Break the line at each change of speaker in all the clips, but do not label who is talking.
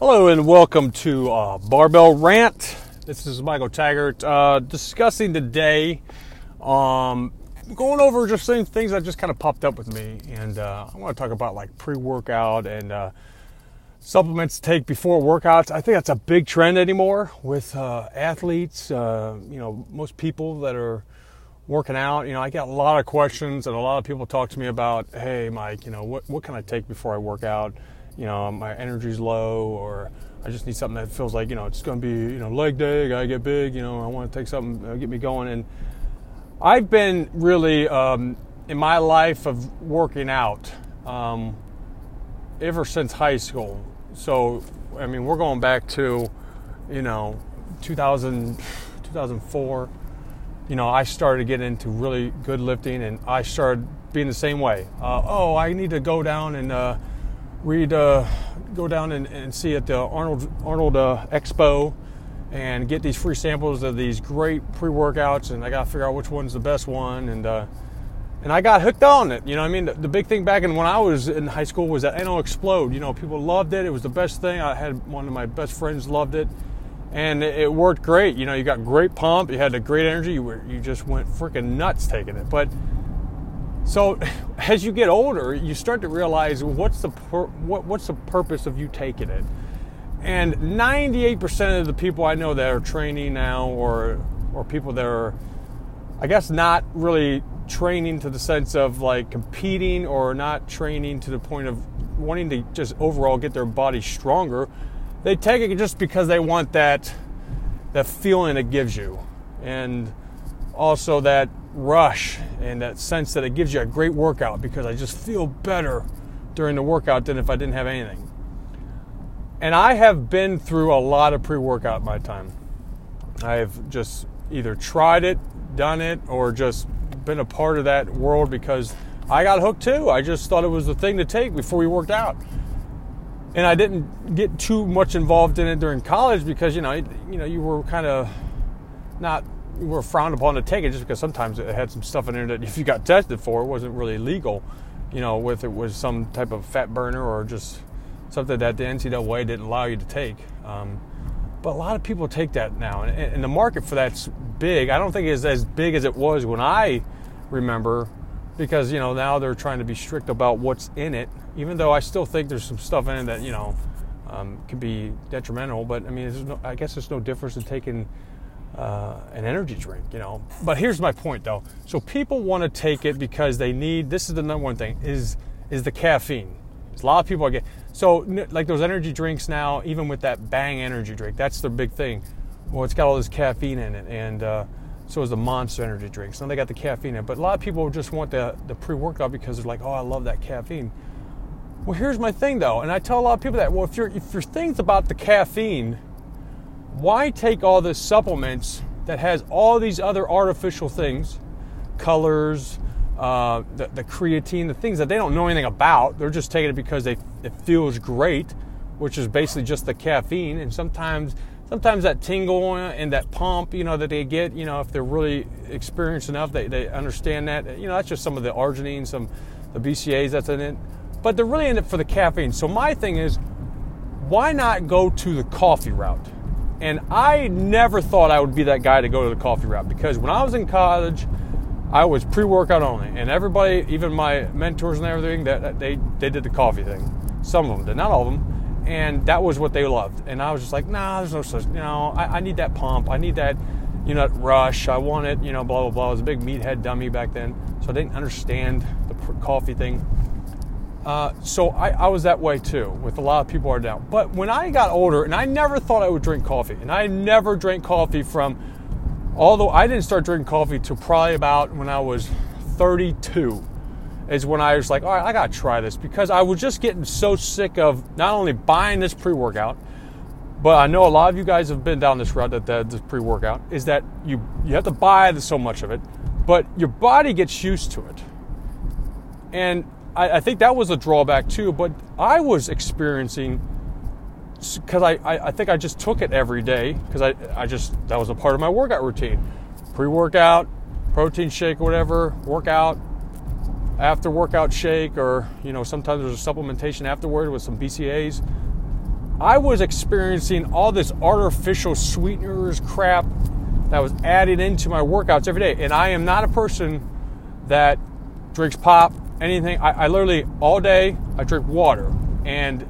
Hello and welcome to uh, Barbell Rant. This is Michael Taggart uh, discussing today, um, going over just some things that just kind of popped up with me, and uh, I want to talk about like pre-workout and uh, supplements to take before workouts. I think that's a big trend anymore with uh, athletes. Uh, you know, most people that are working out. You know, I get a lot of questions, and a lot of people talk to me about, "Hey, Mike, you know, what what can I take before I work out?" You know, my energy's low or I just need something that feels like, you know, it's going to be, you know, leg day, I got to get big, you know, I want to take something, uh, get me going. And I've been really, um, in my life of working out, um, ever since high school. So, I mean, we're going back to, you know, 2000, 2004. You know, I started getting into really good lifting and I started being the same way. Uh, oh, I need to go down and, uh, we'd uh, go down and, and, see at the Arnold Arnold uh, Expo and get these free samples of these great pre-workouts, and I got to figure out which one's the best one, and uh, and I got hooked on it. You know, I mean, the, the, big thing back in when I was in high school was that NO Explode. You know, people loved it. It was the best thing. I had one of my best friends loved it, and it, it worked great. You know, you got great pump. You had a great energy. You were you just went freaking nuts taking it, but so, as you get older, you start to realize what's the pur- what, what's the purpose of you taking it. And 98% of the people I know that are training now, or or people that are, I guess, not really training to the sense of like competing, or not training to the point of wanting to just overall get their body stronger. They take it just because they want that that feeling it gives you, and also that rush and that sense that it gives you a great workout because I just feel better during the workout than if I didn't have anything. And I have been through a lot of pre workout my time. I've just either tried it, done it, or just been a part of that world because I got hooked too. I just thought it was the thing to take before we worked out. And I didn't get too much involved in it during college because you know, you know, you were kind of not were frowned upon to take it just because sometimes it had some stuff in there that if you got tested for, it wasn't really legal. You know, with it was some type of fat burner or just something that the NCAA didn't allow you to take. Um, but a lot of people take that now, and, and, the market for that's big. I don't think it's as big as it was when I remember, because you know now they're trying to be strict about what's in it. Even though I still think there's some stuff in it that you know um, can be detrimental. But I mean, no, I guess there's no difference in taking uh, an energy drink, you know. But here's my point, though. So people want to take it because they need. This is the number one thing: is is the caffeine. There's a lot of people get so like those energy drinks now. Even with that Bang energy drink, that's their big thing. Well, it's got all this caffeine in it, and uh, so is the Monster energy drinks. Now they got the caffeine in it, but a lot of people just want the the pre-workout because they're like, oh, I love that caffeine. Well, here's my thing though, and I tell a lot of people that. Well, if your if your thing's about the caffeine why take all the supplements that has all these other artificial things, colors, uh, the, the, creatine, the things that they don't know anything about. They're just taking it because they it feels great, which is basically just the caffeine. And sometimes, sometimes that tingle and that pump, you know, that they get, you know, if they're really experienced enough, they, they understand that. You know, that's just some of the arginine, some the BCAAs that's in it. But they're really in it for the caffeine. So my thing is, why not go to the coffee route? And I never thought I would be that guy to go to the coffee route because when I was in college, I was pre-workout only, and everybody, even my mentors and everything, that they they did the coffee thing. Some of them did, not all of them, and that was what they loved. And I was just like, nah, there's no such. You know, I, I need that pump. I need that, you know, rush. I want it. You know, blah blah blah. I was a big meathead dummy back then, so I didn't understand the coffee thing. Uh, so I, I, was that way too, with a lot of people are down. But when I got older, and I never thought I would drink coffee, and I never drank coffee from, although I didn't start drinking coffee till probably about when I was 32, is when I was like, all right, I gotta try this because I was just getting so sick of not only buying this pre-workout, but I know a lot of you guys have been down this route that, that this pre-workout is that you you have to buy so much of it, but your body gets used to it, and I, I think that was a drawback too. But I was experiencing because I, I, I, think I just took it every day because I, I just that was a part of my workout routine. Pre-workout, protein shake, whatever, workout, after workout shake, or you know sometimes there's a supplementation afterward with some BCAAs. I was experiencing all this artificial sweeteners crap that was added into my workouts every day. And I am not a person that drinks pop, anything. I, I literally, all day, I drink water. And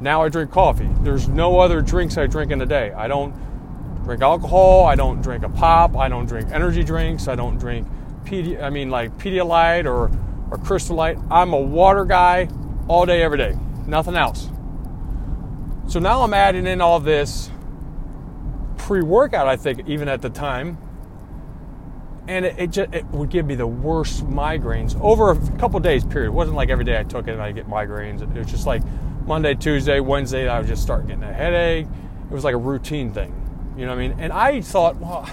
now I drink coffee. There's no other drinks I drink in a day. I don't drink alcohol. I don't drink a pop. I don't drink energy drinks. I don't drink Pedi- I mean like Pedialyte or or Crystal Light. I'm a water guy all day, every day. Nothing else. So now I'm adding in all this pre-workout. I think even at the time, and it, it just it would give me the worst migraines over a couple days period. It wasn't like every day I took it and I get migraines. It was just like Monday, Tuesday, Wednesday, I would just start getting a headache. It was like a routine thing. You know what I mean? And I thought, well,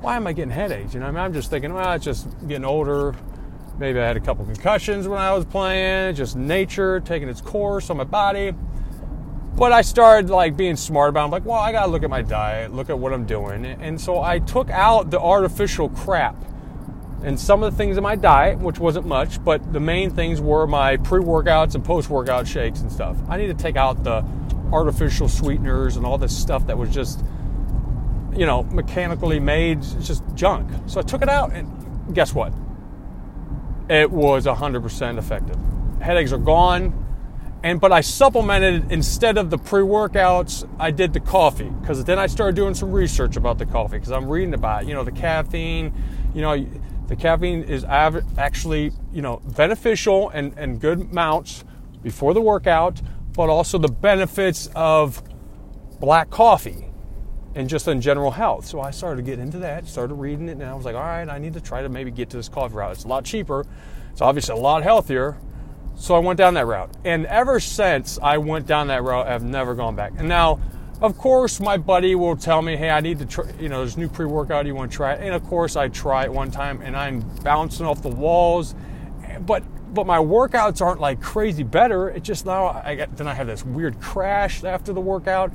why am I getting headaches? You know, I mean, I'm just thinking, well, it's just getting older. Maybe I had a couple concussions when I was playing. Just nature taking its course on my body. But I started like being smart about. It. I'm like, well, I gotta look at my diet, look at what I'm doing, and so I took out the artificial crap and some of the things in my diet, which wasn't much, but the main things were my pre-workouts and post-workout shakes and stuff. I need to take out the artificial sweeteners and all this stuff that was just you know, mechanically made, it's just junk. So I took it out, and guess what? It was 100% effective. Headaches are gone. And but I supplemented instead of the pre-workouts, I did the coffee because then I started doing some research about the coffee because I'm reading about it. you know the caffeine, you know the caffeine is actually you know beneficial and and good amounts before the workout, but also the benefits of black coffee and just in general health. So I started to get into that, started reading it, and I was like, all right, I need to try to maybe get to this coffee route. It's a lot cheaper, it's obviously a lot healthier. So I went down that route. And ever since I went down that route, I've never gone back. And now, of course, my buddy will tell me, hey, I need to try, you know, there's new pre workout, you want to try it? And of course, I try it one time and I'm bouncing off the walls. But but my workouts aren't like crazy better. It just now I get then I have this weird crash after the workout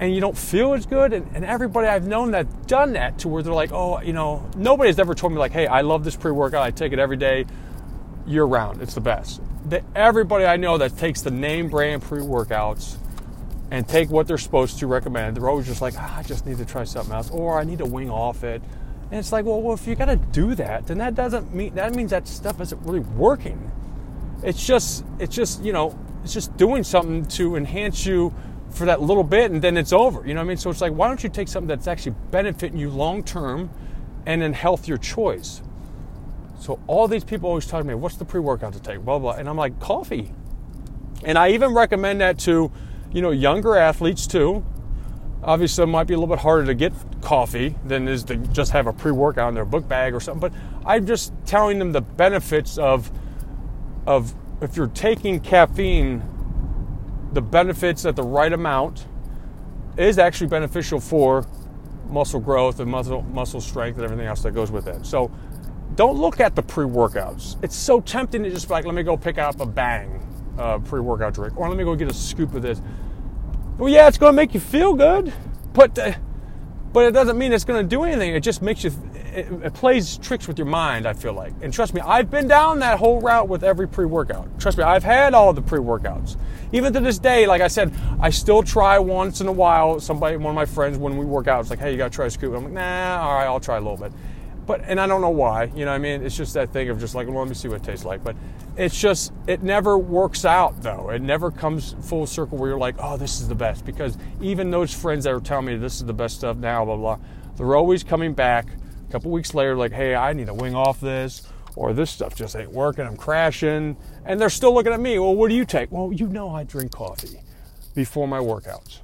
and you don't feel as good. And, and, everybody I've known that done that to where they're like, oh, you know, nobody has ever told me like, hey, I love this pre-workout. I take it every day, year round. It's the best. The, everybody I know that takes the name brand pre-workouts and take what they're supposed to recommend, they're always just like, ah, I just need to try something else, or I need to wing off it. And it's like, well, well if you got to do that, then that doesn't mean that means that stuff isn't really working. It's just, it's just, you know, it's just doing something to enhance you for that little bit and then it's over. You know what I mean? So it's like, why don't you take something that's actually benefiting you long term and then healthier choice? So all these people always to me, what's the pre-workout to take? Blah blah. And I'm like, coffee. And I even recommend that to, you know, younger athletes too. Obviously, it might be a little bit harder to get coffee than is to just have a pre-workout in their book bag or something. But I'm just telling them the benefits of of if you're taking caffeine the benefits at the right amount is actually beneficial for muscle growth and muscle muscle strength and everything else that goes with it. So don't look at the pre-workouts. It's so tempting to just be like, let me go pick up a bang uh, pre-workout drink, or let me go get a scoop of this. Well, yeah, it's going to make you feel good, but uh, but it doesn't mean it's going to do anything. It just makes you it, it, plays tricks with your mind, I feel like. And trust me, I've been down that whole route with every pre workout. Trust me, I've had all the pre workouts. Even to this day, like I said, I still try once in a while. Somebody, one of my friends, when we work out, it's like, hey, you got to try a scoop. I'm like, nah, all right, I'll try a little bit. But, and I don't know why, you know I mean? It's just that thing of just like, well, let me see what it tastes like. But it's just, it never works out though. It never comes full circle where you're like, oh, this is the best. Because even those friends that are telling me this is the best stuff now, blah, blah, they're always coming back a couple weeks later, like, hey, I need to wing off this, or this stuff just ain't working, I'm crashing. And they're still looking at me, well, what do you take? Well, you know I drink coffee before my workouts.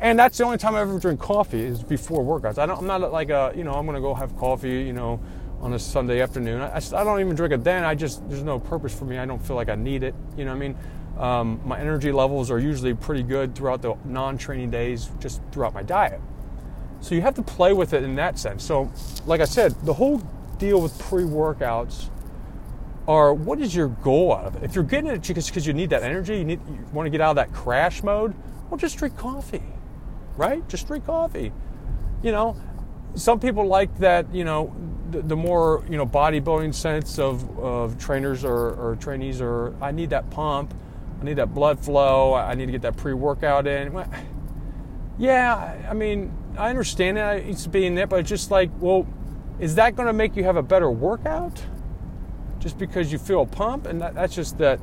And that's the only time I ever drink coffee is before workouts. I I'm not like a, you know, I'm to go have coffee, you know, on a Sunday afternoon. I, I, don't even drink it then. I just, there's no purpose for me. I don't feel like I need it. You know what I mean? Um, my energy levels are usually pretty good throughout the non training days, just throughout my diet. So you have to play with it in that sense. So, like I said, the whole deal with pre workouts are what is your goal out of it? If you're getting it because you need that energy, you, need, you want to get out of that crash mode, well, just drink coffee, right? Just drink coffee. You know, some people like that, you know, the, the more, you know, bodybuilding sense of, of trainers or, or trainees or I need that pump. I need that blood flow. I need to get that pre-workout in. Well, yeah, I mean, I understand it. It's being it, but it's just like, well, is that going to make you have a better workout? Just because you feel a pump, and that, that's just that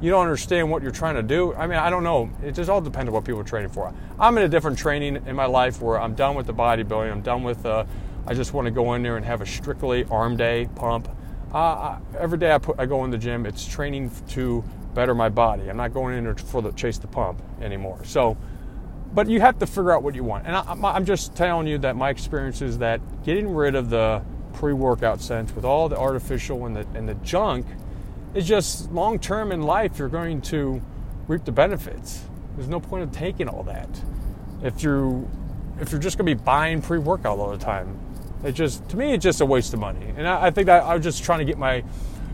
you don't understand what you're trying to do. I mean, I don't know. It just all depends on what people are training for. I'm in a different training in my life where I'm done with the bodybuilding. I'm done with. Uh, I just want to go in there and have a strictly arm day pump. Uh, every day I put I go in the gym. It's training to better my body. I'm not going in there for the chase the pump anymore. So, but you have to figure out what you want. And I, am just telling you that my experience is that getting rid of the pre-workout sense with all the artificial and the and the junk is just long term in life. You're going to reap the benefits. There's no point of taking all that if you if you're just going to be buying pre-workout all the time. It just to me it's just a waste of money. And I, I think that I was just trying to get my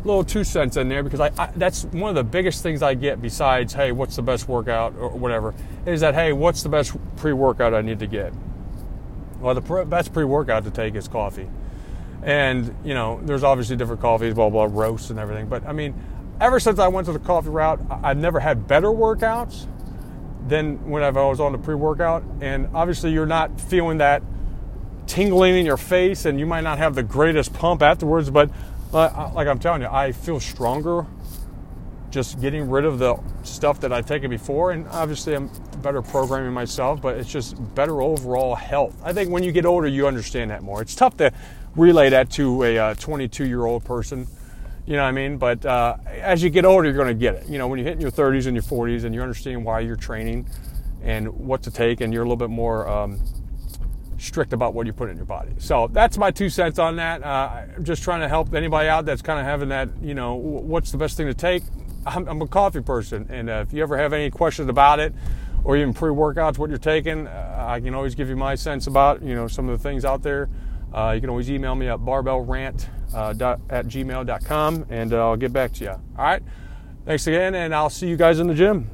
little two cents in there because I, I, that's one of the biggest things I get besides hey what's the best workout or whatever is that hey what's the best pre-workout I need to get well the best pre-workout to take is coffee and you know there's obviously different coffees blah blah roasts and everything but I mean ever since I went to the coffee route I've never had better workouts than when I was on the pre-workout and obviously you're not feeling that tingling in your face and you might not have the greatest pump afterwards but uh, like I'm telling you, I feel stronger just getting rid of the stuff that I've taken before. And obviously, I'm better programming myself, but it's just better overall health. I think when you get older, you understand that more. It's tough to relay that to a 22 uh, year old person. You know what I mean? But uh, as you get older, you're going to get it. You know, when you hit your 30s and your 40s and you understand why you're training and what to take, and you're a little bit more um, strict about what you put in your body. So that's my two cents on that. Uh, I'm just trying to help anybody out that's kind of having that, you know, what's the best thing to take. I'm, I'm a coffee person, and uh, if you ever have any questions about it, or even pre-workouts, what you're taking, uh, I can always give you my sense about, you know, some of the things out there. Uh, you can always email me at barbellrant uh, dot, at gmail.com, and uh, I'll get back to you. All right. Thanks again, and I'll see you guys in the gym.